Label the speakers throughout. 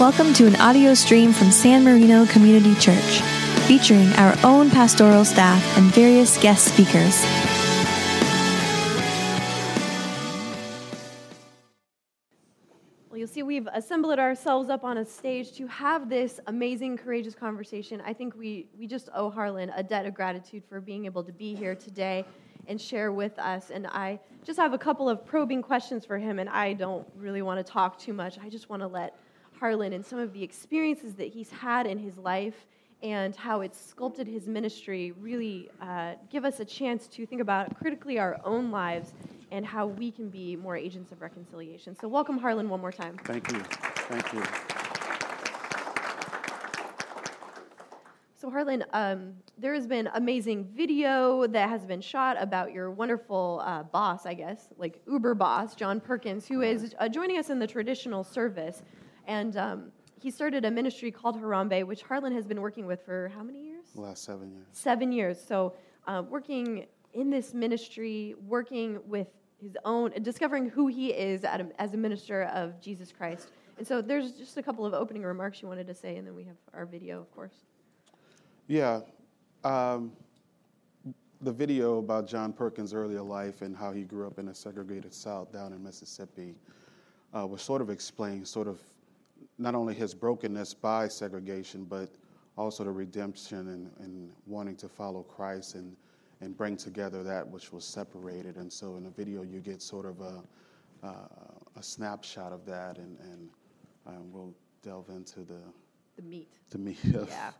Speaker 1: Welcome to an audio stream from San Marino Community Church, featuring our own pastoral staff and various guest speakers.
Speaker 2: Well, you'll see we've assembled ourselves up on a stage to have this amazing, courageous conversation. I think we, we just owe Harlan a debt of gratitude for being able to be here today and share with us. And I just have a couple of probing questions for him, and I don't really want to talk too much. I just want to let Harlan and some of the experiences that he's had in his life and how it's sculpted his ministry really uh, give us a chance to think about critically our own lives and how we can be more agents of reconciliation. So, welcome, Harlan, one more time.
Speaker 3: Thank you. Thank you.
Speaker 2: So, Harlan, um, there has been amazing video that has been shot about your wonderful uh, boss, I guess, like Uber boss, John Perkins, who is uh, joining us in the traditional service. And um, he started a ministry called Harambee, which Harlan has been working with for how many years?
Speaker 3: The last seven years.
Speaker 2: Seven years. So, uh, working in this ministry, working with his own, discovering who he is a, as a minister of Jesus Christ. And so, there's just a couple of opening remarks you wanted to say, and then we have our video, of course.
Speaker 3: Yeah. Um, the video about John Perkins' earlier life and how he grew up in a segregated South down in Mississippi uh, was sort of explained, sort of not only his brokenness by segregation, but also the redemption and, and wanting to follow Christ and, and bring together that which was separated. And so in the video, you get sort of a, uh, a snapshot of that, and, and um, we'll delve into the,
Speaker 2: the meat.
Speaker 3: The meat of
Speaker 2: yeah.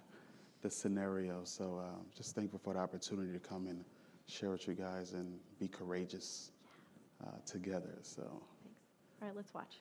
Speaker 3: the scenario. So uh, just thankful for the opportunity to come and share with you guys and be courageous uh, together. So. Thanks.
Speaker 2: All right, let's watch.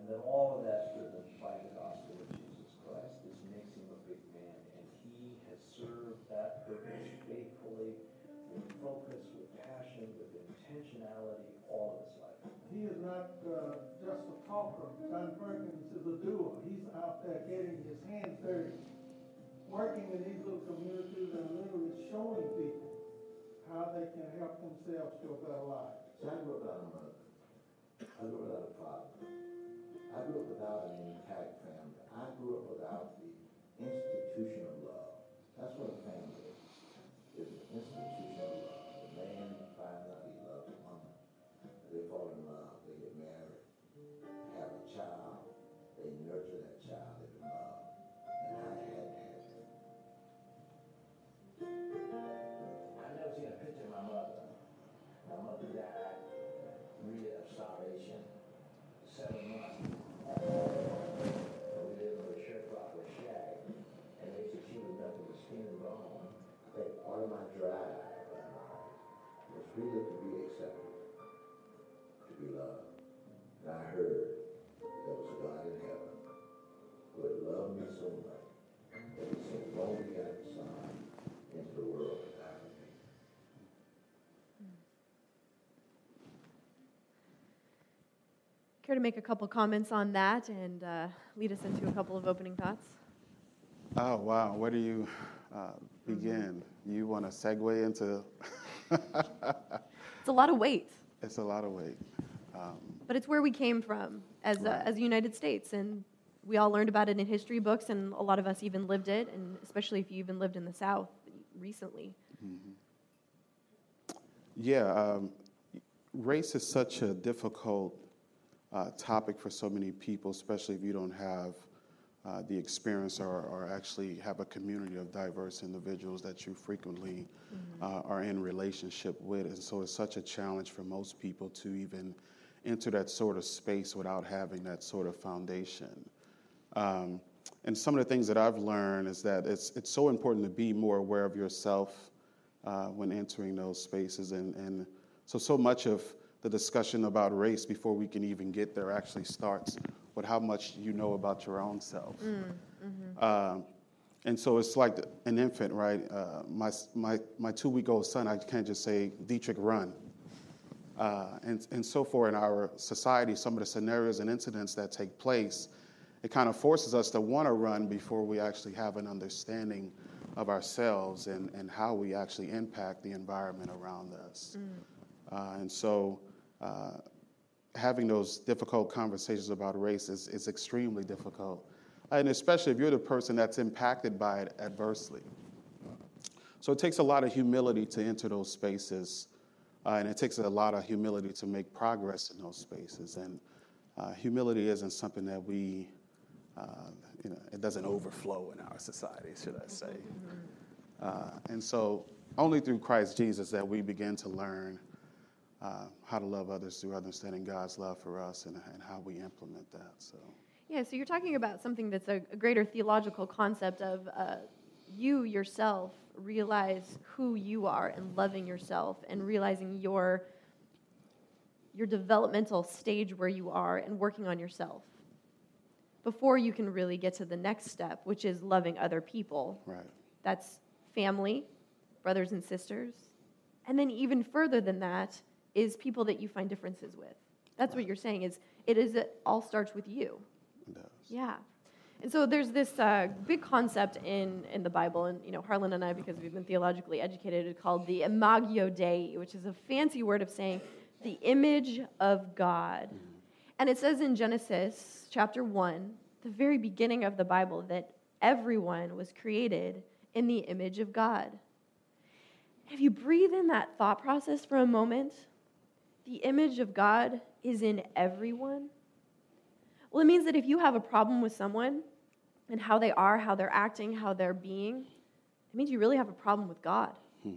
Speaker 4: And then all of that's driven by the gospel of Jesus Christ. This makes him a big man. And he has served that purpose faithfully, with focus, with passion, with intentionality, all of his life.
Speaker 5: He is not uh, just a talker. John Perkins is a doer. He's out there getting his hands dirty, working in these little communities and literally showing people how they can help themselves to a better life.
Speaker 6: So I grew up without a mother. I grew up without a father. I grew up without an intact family. I grew up without the institution of love. That's what
Speaker 2: Care to make a couple comments on that and uh, lead us into a couple of opening thoughts?
Speaker 3: Oh, wow. Where do you uh, begin? Mm-hmm. You want to segue into.
Speaker 2: it's a lot of weight.
Speaker 3: It's a lot of weight.
Speaker 2: Um, but it's where we came from as, right. uh, as the United States. And we all learned about it in history books, and a lot of us even lived it, and especially if you even lived in the South recently. Mm-hmm.
Speaker 3: Yeah, um, race is such a difficult uh, topic for so many people, especially if you don't have uh, the experience or, or, actually have a community of diverse individuals that you frequently mm-hmm. uh, are in relationship with. And so it's such a challenge for most people to even enter that sort of space without having that sort of foundation. Um, and some of the things that I've learned is that it's, it's so important to be more aware of yourself uh, when entering those spaces. And, and so, so much of the discussion about race before we can even get there actually starts with how much you know about your own self. Mm, mm-hmm. uh, and so it's like an infant, right? Uh, my, my, my two week old son, I can't just say, Dietrich, run. Uh, and, and so for in our society, some of the scenarios and incidents that take place, it kind of forces us to want to run before we actually have an understanding of ourselves and, and how we actually impact the environment around us. Mm. Uh, and so uh, having those difficult conversations about race is, is extremely difficult, and especially if you're the person that's impacted by it adversely. So it takes a lot of humility to enter those spaces uh, and it takes a lot of humility to make progress in those spaces. And uh, humility isn't something that we, uh, you know, it doesn't overflow in our society, should I say. Uh, and so, only through Christ Jesus that we begin to learn uh, how to love others through understanding God's love for us and, and how we implement that. So.
Speaker 2: Yeah, so you're talking about something that's a, a greater theological concept of uh, you yourself realize who you are and loving yourself and realizing your your developmental stage where you are and working on yourself before you can really get to the next step which is loving other people
Speaker 3: right
Speaker 2: that's family brothers and sisters and then even further than that is people that you find differences with. That's what you're saying is it is it all starts with you.
Speaker 3: It does.
Speaker 2: Yeah. And so there's this uh, big concept in, in the Bible, and you know Harlan and I, because we've been theologically educated, called the Imago Dei, which is a fancy word of saying the image of God. And it says in Genesis chapter 1, the very beginning of the Bible, that everyone was created in the image of God. If you breathe in that thought process for a moment, the image of God is in everyone. Well, it means that if you have a problem with someone, and how they are, how they're acting, how they're being, it means you really have a problem with God. Hmm.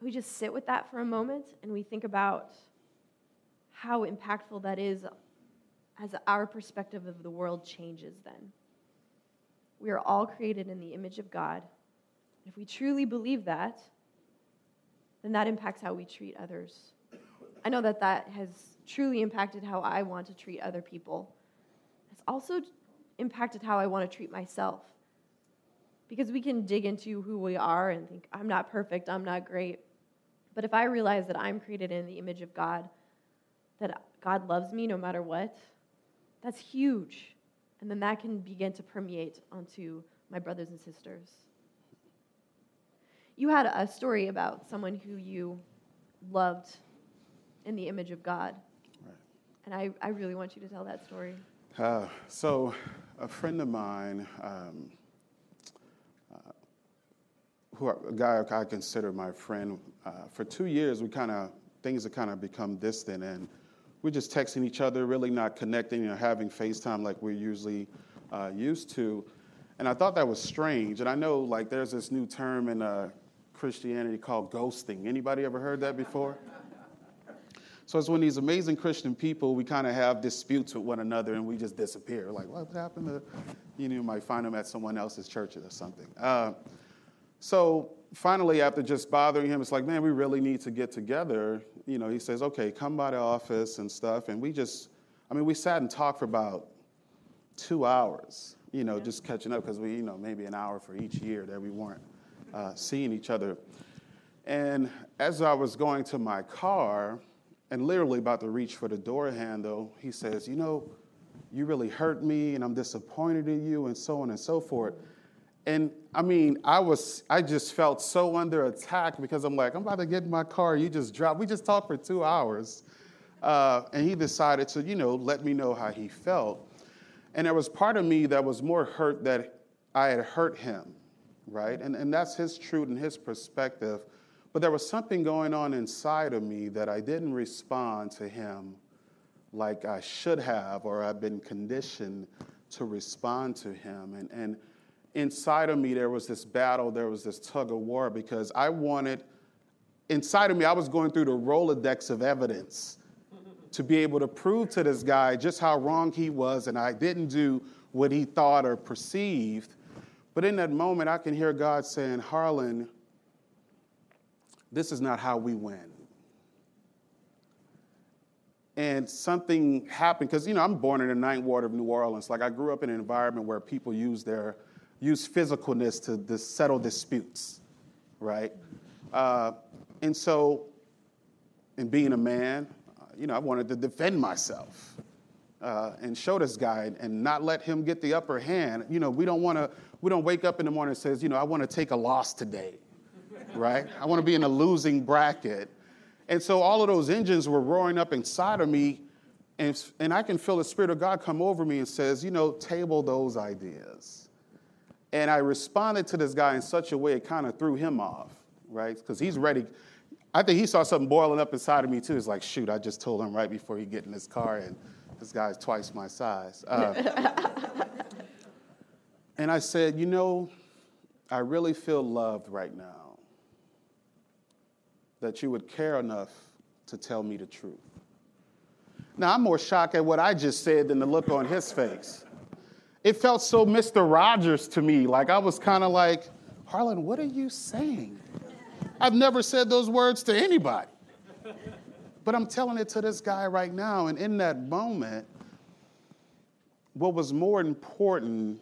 Speaker 2: We just sit with that for a moment and we think about how impactful that is as our perspective of the world changes then. We are all created in the image of God. If we truly believe that, then that impacts how we treat others. I know that that has truly impacted how I want to treat other people It's also impacted how I want to treat myself. Because we can dig into who we are and think, I'm not perfect, I'm not great. But if I realize that I'm created in the image of God, that God loves me no matter what, that's huge. And then that can begin to permeate onto my brothers and sisters. You had a story about someone who you loved in the image of God. Right. And I, I really want you to tell that story.
Speaker 3: Uh, so, a friend of mine, um, uh, who a guy I consider my friend, uh, for two years we kind of things have kind of become distant, and we're just texting each other, really not connecting or having FaceTime like we're usually uh, used to. And I thought that was strange. And I know like there's this new term in uh, Christianity called ghosting. Anybody ever heard that before? So it's when these amazing Christian people, we kind of have disputes with one another and we just disappear. Like, what happened to, you know, you might find them at someone else's church or something. Uh, so finally, after just bothering him, it's like, man, we really need to get together. You know, he says, okay, come by the office and stuff. And we just, I mean, we sat and talked for about two hours, you know, yeah. just catching up because we, you know, maybe an hour for each year that we weren't uh, seeing each other. And as I was going to my car, and literally about to reach for the door handle, he says, You know, you really hurt me and I'm disappointed in you, and so on and so forth. And I mean, I was, I just felt so under attack because I'm like, I'm about to get in my car. You just dropped. We just talked for two hours. Uh, and he decided to, you know, let me know how he felt. And there was part of me that was more hurt that I had hurt him, right? And, and that's his truth and his perspective. But there was something going on inside of me that I didn't respond to him like I should have, or I've been conditioned to respond to him. And, and inside of me, there was this battle, there was this tug of war because I wanted, inside of me, I was going through the Rolodex of evidence to be able to prove to this guy just how wrong he was, and I didn't do what he thought or perceived. But in that moment, I can hear God saying, Harlan, this is not how we win. And something happened because you know I'm born in the ninth ward of New Orleans. Like I grew up in an environment where people use their use physicalness to, settle disputes, right? Uh, and so, in being a man, you know, I wanted to defend myself uh, and show this guy and not let him get the upper hand. You know, we don't want to. We don't wake up in the morning and says, you know, I want to take a loss today right? I want to be in a losing bracket. And so all of those engines were roaring up inside of me, and, and I can feel the Spirit of God come over me and says, you know, table those ideas. And I responded to this guy in such a way it kind of threw him off, right? Because he's ready. I think he saw something boiling up inside of me too. It's like, shoot, I just told him right before he get in his car, and this guy's twice my size. Uh, and I said, you know, I really feel loved right now that you would care enough to tell me the truth. Now, I'm more shocked at what I just said than the look on his face. It felt so Mr. Rogers to me. Like I was kind of like, Harlan, what are you saying? I've never said those words to anybody. But I'm telling it to this guy right now. And in that moment, what was more important,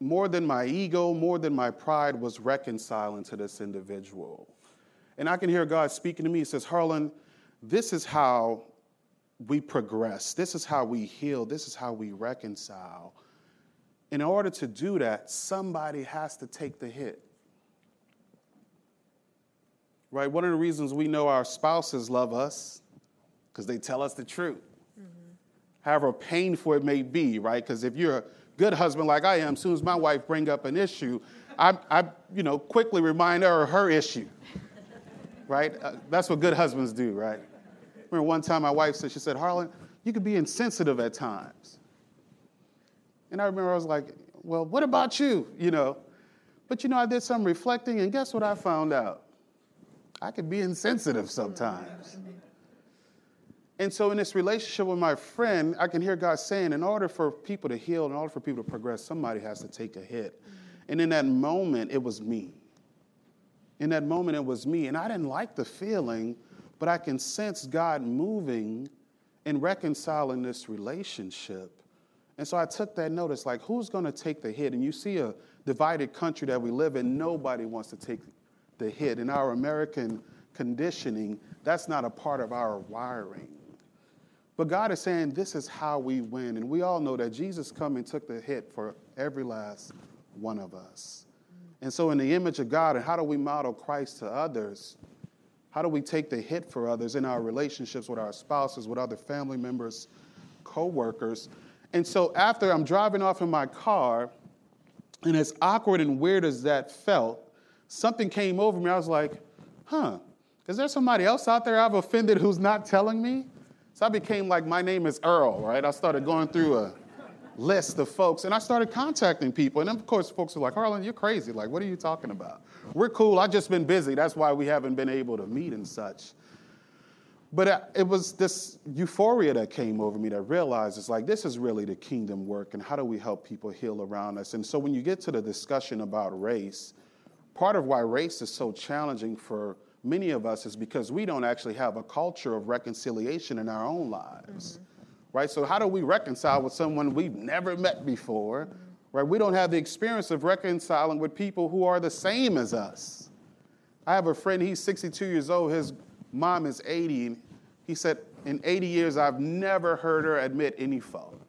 Speaker 3: more than my ego, more than my pride, was reconciling to this individual. And I can hear God speaking to me. He says, Harlan, this is how we progress. This is how we heal. This is how we reconcile. In order to do that, somebody has to take the hit. Right? One of the reasons we know our spouses love us because they tell us the truth. Mm-hmm. However painful it may be, right? Because if you're a good husband like I am, as soon as my wife bring up an issue, I, I you know, quickly remind her of her issue right? Uh, that's what good husbands do, right? Remember one time my wife said, she said, Harlan, you could be insensitive at times. And I remember I was like, well, what about you? You know. But you know, I did some reflecting, and guess what I found out? I could be insensitive sometimes. And so, in this relationship with my friend, I can hear God saying, in order for people to heal, in order for people to progress, somebody has to take a hit. And in that moment, it was me in that moment, it was me. And I didn't like the feeling, but I can sense God moving and reconciling this relationship. And so I took that notice like, who's going to take the hit? And you see a divided country that we live in, nobody wants to take the hit. In our American conditioning, that's not a part of our wiring. But God is saying this is how we win. And we all know that Jesus come and took the hit for every last one of us. And so, in the image of God, and how do we model Christ to others? How do we take the hit for others in our relationships with our spouses, with other family members, co workers? And so, after I'm driving off in my car, and as awkward and weird as that felt, something came over me. I was like, huh, is there somebody else out there I've offended who's not telling me? So I became like, my name is Earl, right? I started going through a list of folks. And I started contacting people. And of course, folks were like, Harlan, you're crazy. Like, what are you talking about? We're cool. I've just been busy. That's why we haven't been able to meet and such. But uh, it was this euphoria that came over me that realized it's like, this is really the kingdom work. And how do we help people heal around us? And so when you get to the discussion about race, part of why race is so challenging for many of us is because we don't actually have a culture of reconciliation in our own lives. Mm-hmm right? So how do we reconcile with someone we've never met before, right? We don't have the experience of reconciling with people who are the same as us. I have a friend, he's 62 years old, his mom is 80, and he said, in 80 years, I've never heard her admit any fault.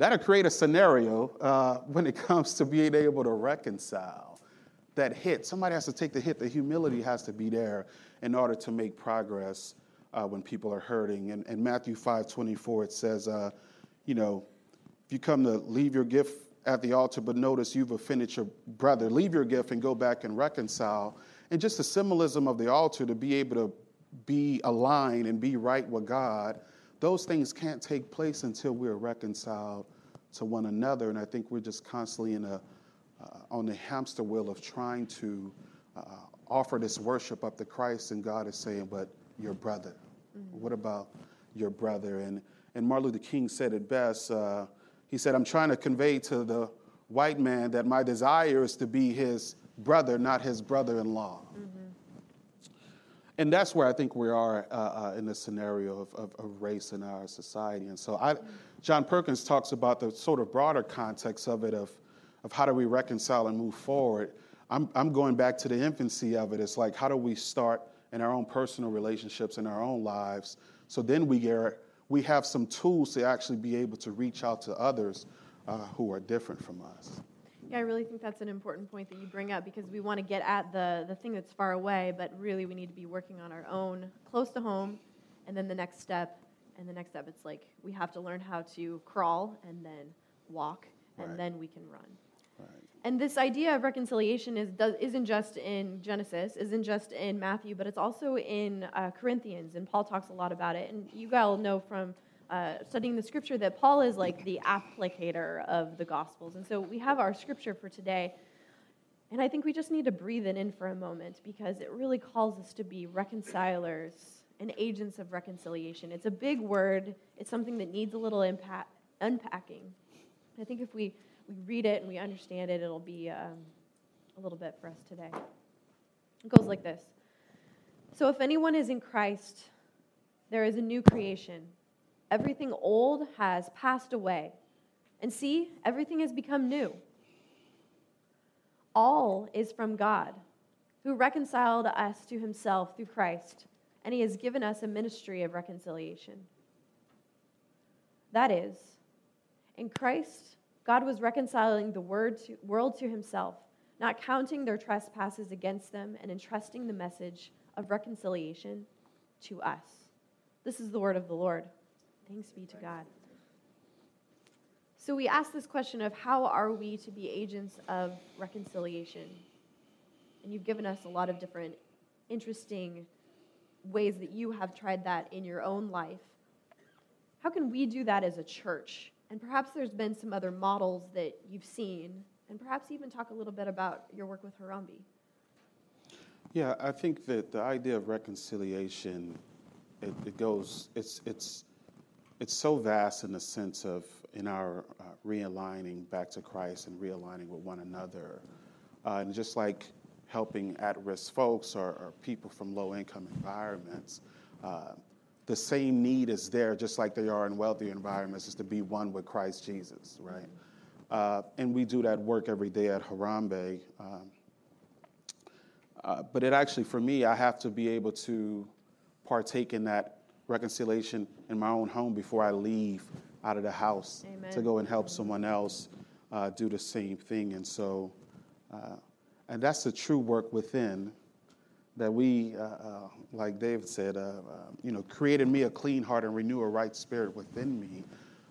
Speaker 3: That'll create a scenario uh, when it comes to being able to reconcile that hit. Somebody has to take the hit. The humility has to be there in order to make progress uh, when people are hurting. And in Matthew 5 24, it says, uh, you know, if you come to leave your gift at the altar, but notice you've offended your brother. Leave your gift and go back and reconcile. And just the symbolism of the altar to be able to be aligned and be right with God, those things can't take place until we're reconciled to one another. And I think we're just constantly in a, uh, on the hamster wheel of trying to uh, offer this worship up to Christ, and God is saying, but your brother. Mm-hmm. What about your brother? And, and Martin Luther King said it best. Uh, he said, I'm trying to convey to the white man that my desire is to be his brother, not his brother in law. Mm-hmm. And that's where I think we are uh, uh, in the scenario of, of, of, race in our society. And so I, John Perkins talks about the sort of broader context of it of, of how do we reconcile and move forward. I'm, I'm going back to the infancy of it. It's like, how do we start in our own personal relationships in our own lives? So then we get, we have some tools to actually be able to reach out to others uh, who are different from us.
Speaker 2: Yeah, I really think that's an important point that you bring up because we want to get at the, the thing that's far away, but really we need to be working on our own close to home. And then the next step, and the next step, it's like we have to learn how to crawl and then walk, and right. then we can run. And this idea of reconciliation is, does, isn't just in Genesis, isn't just in Matthew, but it's also in uh, Corinthians, and Paul talks a lot about it. And you guys know from uh, studying the scripture that Paul is like the applicator of the Gospels. And so we have our scripture for today. And I think we just need to breathe it in for a moment because it really calls us to be reconcilers and agents of reconciliation. It's a big word, it's something that needs a little impact, unpacking. I think if we we read it and we understand it, it'll be um, a little bit for us today. It goes like this So if anyone is in Christ, there is a new creation. Everything old has passed away. And see, everything has become new. All is from God, who reconciled us to himself through Christ, and he has given us a ministry of reconciliation. That is, in Christ, God was reconciling the to, world to himself, not counting their trespasses against them, and entrusting the message of reconciliation to us. This is the word of the Lord. Thanks be to God. So we ask this question of how are we to be agents of reconciliation? And you've given us a lot of different interesting ways that you have tried that in your own life. How can we do that as a church? And perhaps there's been some other models that you've seen, and perhaps even talk a little bit about your work with Harambee.
Speaker 3: Yeah, I think that the idea of reconciliation, it, it goes, it's, it's, it's so vast in the sense of in our uh, realigning back to Christ and realigning with one another. Uh, and just like helping at risk folks or, or, people from low income environments, uh, the same need is there, just like they are in wealthy environments, is to be one with Christ Jesus, right? Uh, and we do that work every day at Harambee. Um, uh, but it actually, for me, I have to be able to partake in that reconciliation in my own home before I leave out of the house Amen. to go and help someone else uh, do the same thing. And so, uh, and that's the true work within that we, uh, uh, like David said, uh, uh, you know, created me a clean heart and renew a right spirit within me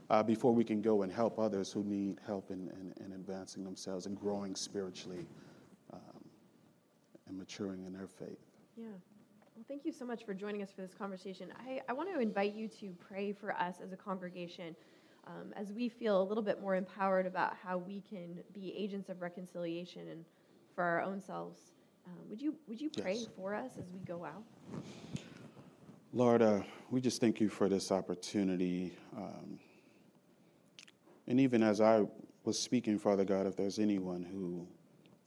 Speaker 3: uh, before we can go and help others who need help in, in, in advancing themselves and growing spiritually um, and maturing in their faith.
Speaker 2: Yeah. Well, thank you so much for joining us for this conversation. I, I want to invite you to pray for us as a congregation um, as we feel a little bit more empowered about how we can be agents of reconciliation and for our own selves. Um, would you would you pray yes. for us as we go out?
Speaker 3: Lord, uh, we just thank you for this opportunity. Um, and even as I was speaking, Father God, if there's anyone who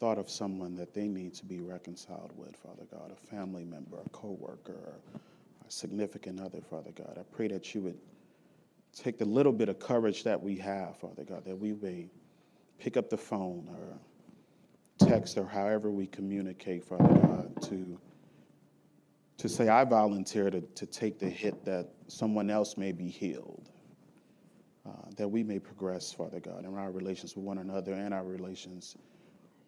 Speaker 3: thought of someone that they need to be reconciled with, Father God, a family member, a coworker, a significant other, Father God, I pray that you would take the little bit of courage that we have, Father God, that we may pick up the phone or text or however we communicate, Father God, to, to say, I volunteer to, to take the hit that someone else may be healed, uh, that we may progress, Father God, in our relations with one another and our relations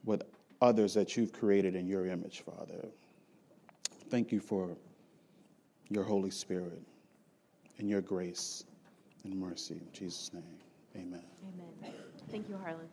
Speaker 3: with others that you've created in your image, Father. Thank you for your Holy Spirit and your grace and mercy. In Jesus' name, amen.
Speaker 2: Amen. Thank you, Harlan.